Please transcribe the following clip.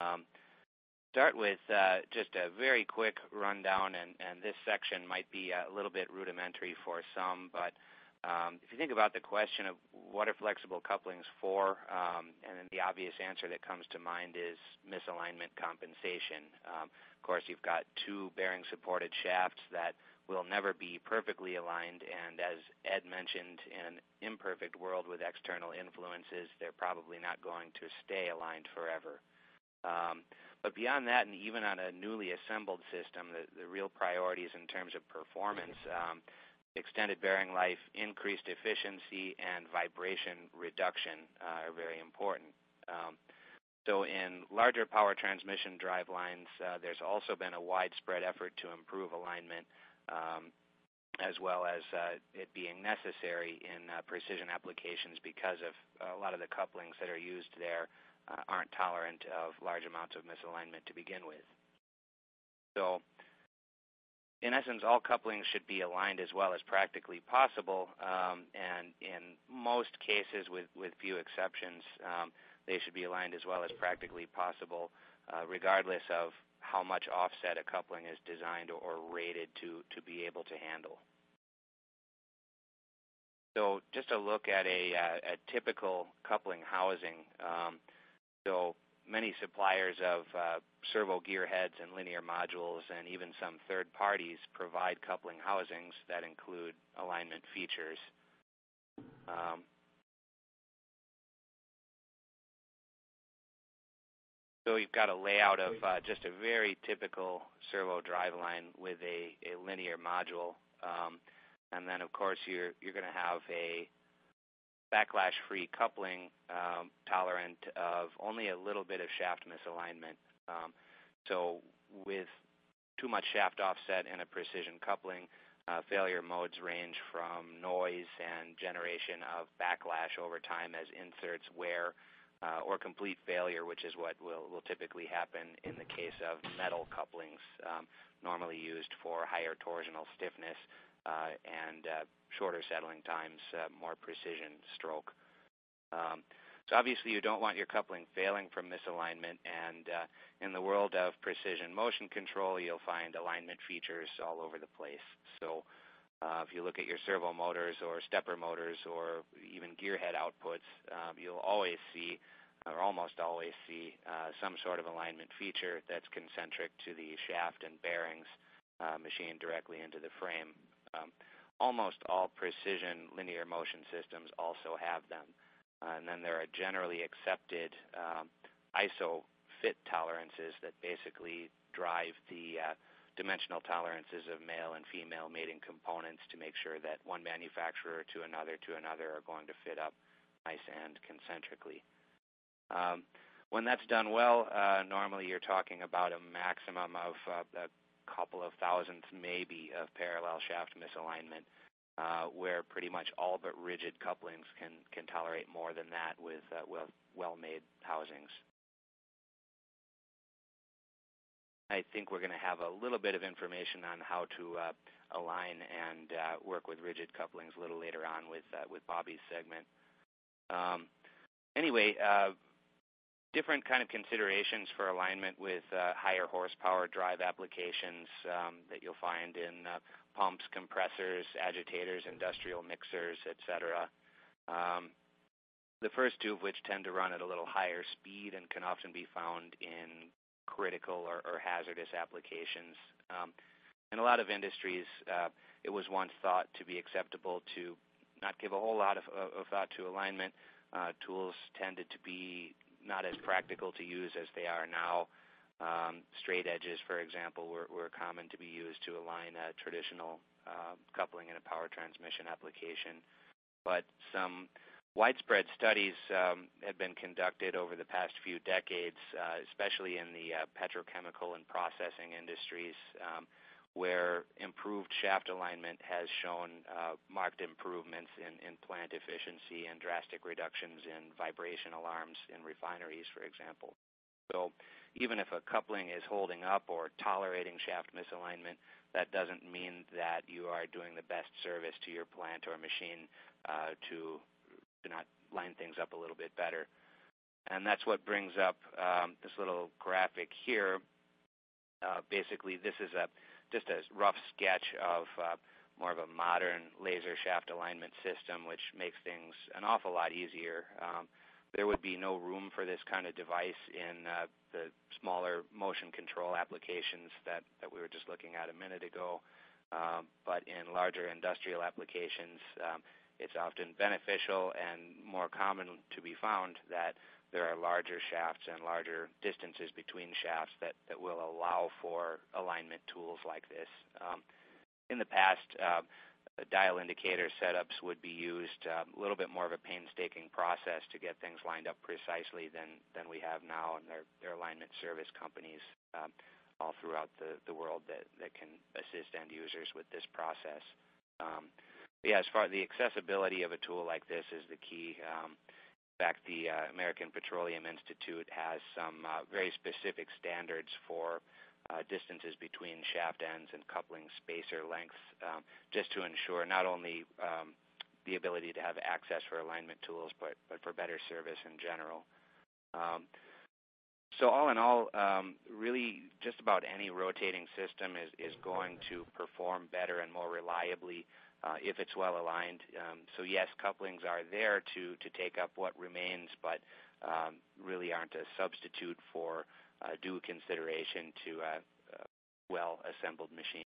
Um, start with uh, just a very quick rundown, and, this section might be a little bit rudimentary for some, but um, if you think about the question of what are flexible couplings for, um, and then the obvious answer that comes to mind is misalignment compensation. Of course, you've got two bearing-supported shafts that will never be perfectly aligned, and as Ed mentioned, in an imperfect world with external influences, they're probably not going to stay aligned forever. Um, but beyond that, and even on a newly assembled system, the, the real priorities in terms of performance um, extended bearing life, increased efficiency, and vibration reduction uh, are very important. Um, so in larger power transmission drive lines, uh, there's also been a widespread effort to improve alignment, um, as well as uh, it being necessary in uh, precision applications because of a lot of the couplings that are used there uh, aren't tolerant of large amounts of misalignment to begin with. So in essence, all couplings should be aligned as well as practically possible, um, and in most cases, with, with few exceptions, um, they should be aligned as well as practically possible, uh, regardless of how much offset a coupling is designed or, rated to, to be able to handle. So just a look at a, uh, a typical coupling housing. Um, so many suppliers of uh, servo gear heads and linear modules and even some third parties provide coupling housings that include alignment features. Um, so you've got a layout of uh, just a very typical servo driveline with a, a linear module. Um, and then, of course, you're, you're going to have a backlash-free coupling um, tolerant of only a little bit of shaft misalignment. Um, so with too much shaft offset and a precision coupling, uh, failure modes range from noise and generation of backlash over time as inserts wear, uh, or complete failure, which is what will, will typically happen in the case of metal couplings, um, normally used for higher torsional stiffness and uh, shorter settling times, uh, more precision stroke. Um, so obviously you don't want your coupling failing from misalignment and uh, in the world of precision motion control you'll find alignment features all over the place. So uh, if you look at your servo motors or stepper motors or even gearhead outputs, um, you'll always see or almost always see uh, some sort of alignment feature that's concentric to the shaft and bearings uh, machined directly into the frame. Um, almost all precision linear motion systems also have them. Uh, and then there are generally accepted um, ISO fit tolerances that basically drive the uh, dimensional tolerances of male and female mating components to make sure that one manufacturer to another to another are going to fit up nice and concentrically. Um, when that's done well, uh, normally you're talking about a maximum of uh, a couple of thousandths maybe of parallel shaft misalignment, uh, where pretty much all but rigid couplings can, can tolerate more than that with uh, well, well-made housings. I think we're going to have a little bit of information on how to uh, align and uh, work with rigid couplings a little later on with uh, with Bobby's segment. Um, anyway, uh, different kind of considerations for alignment with uh, higher horsepower drive applications um, that you'll find in uh, pumps, compressors, agitators, industrial mixers, etc. Um, the first two of which tend to run at a little higher speed and can often be found in critical or, hazardous applications. Um, in a lot of industries, uh, it was once thought to be acceptable to not give a whole lot of, thought to alignment. Tools tended to be not as practical to use as they are now. Um, straight edges, for example, were, were, common to be used to align a traditional uh, coupling in a power transmission application. But some widespread studies um, have been conducted over the past few decades, uh, especially in the uh, petrochemical and processing industries, um, where improved shaft alignment has shown uh, marked improvements in, in plant efficiency and drastic reductions in vibration alarms in refineries, for example. So even if a coupling is holding up or tolerating shaft misalignment, that doesn't mean that you are doing the best service to your plant or machine uh, to, to not line things up a little bit better. and that's what brings up um, this little graphic here. Uh, basically, this is a just a rough sketch of uh, more of a modern laser shaft alignment system, which makes things an awful lot easier. Um, there would be no room for this kind of device in uh, the smaller motion control applications that, that we were just looking at a minute ago. Um, but in larger industrial applications, um, it's often beneficial and more common to be found that there are larger shafts and larger distances between shafts that, that will allow for alignment tools like this. Um, in the past, uh, dial indicator setups would be used uh, a little bit more of a painstaking process to get things lined up precisely than, than we have now, and there, there are alignment service companies um, all throughout the, the world that, that can assist end users with this process. Um, yeah, as far as the accessibility of a tool like this is the key. Um, fact, the uh, American Petroleum Institute has some uh, very specific standards for uh, distances between shaft ends and coupling spacer lengths, um, just to ensure not only um, the ability to have access for alignment tools, but, but for better service in general. Um, so all in all, um, really just about any rotating system is, is going to perform better and more reliably uh, if it's well aligned. Um, so yes, couplings are there to to take up what remains, but um, really aren't a substitute for uh, due consideration to a, a well assembled machine.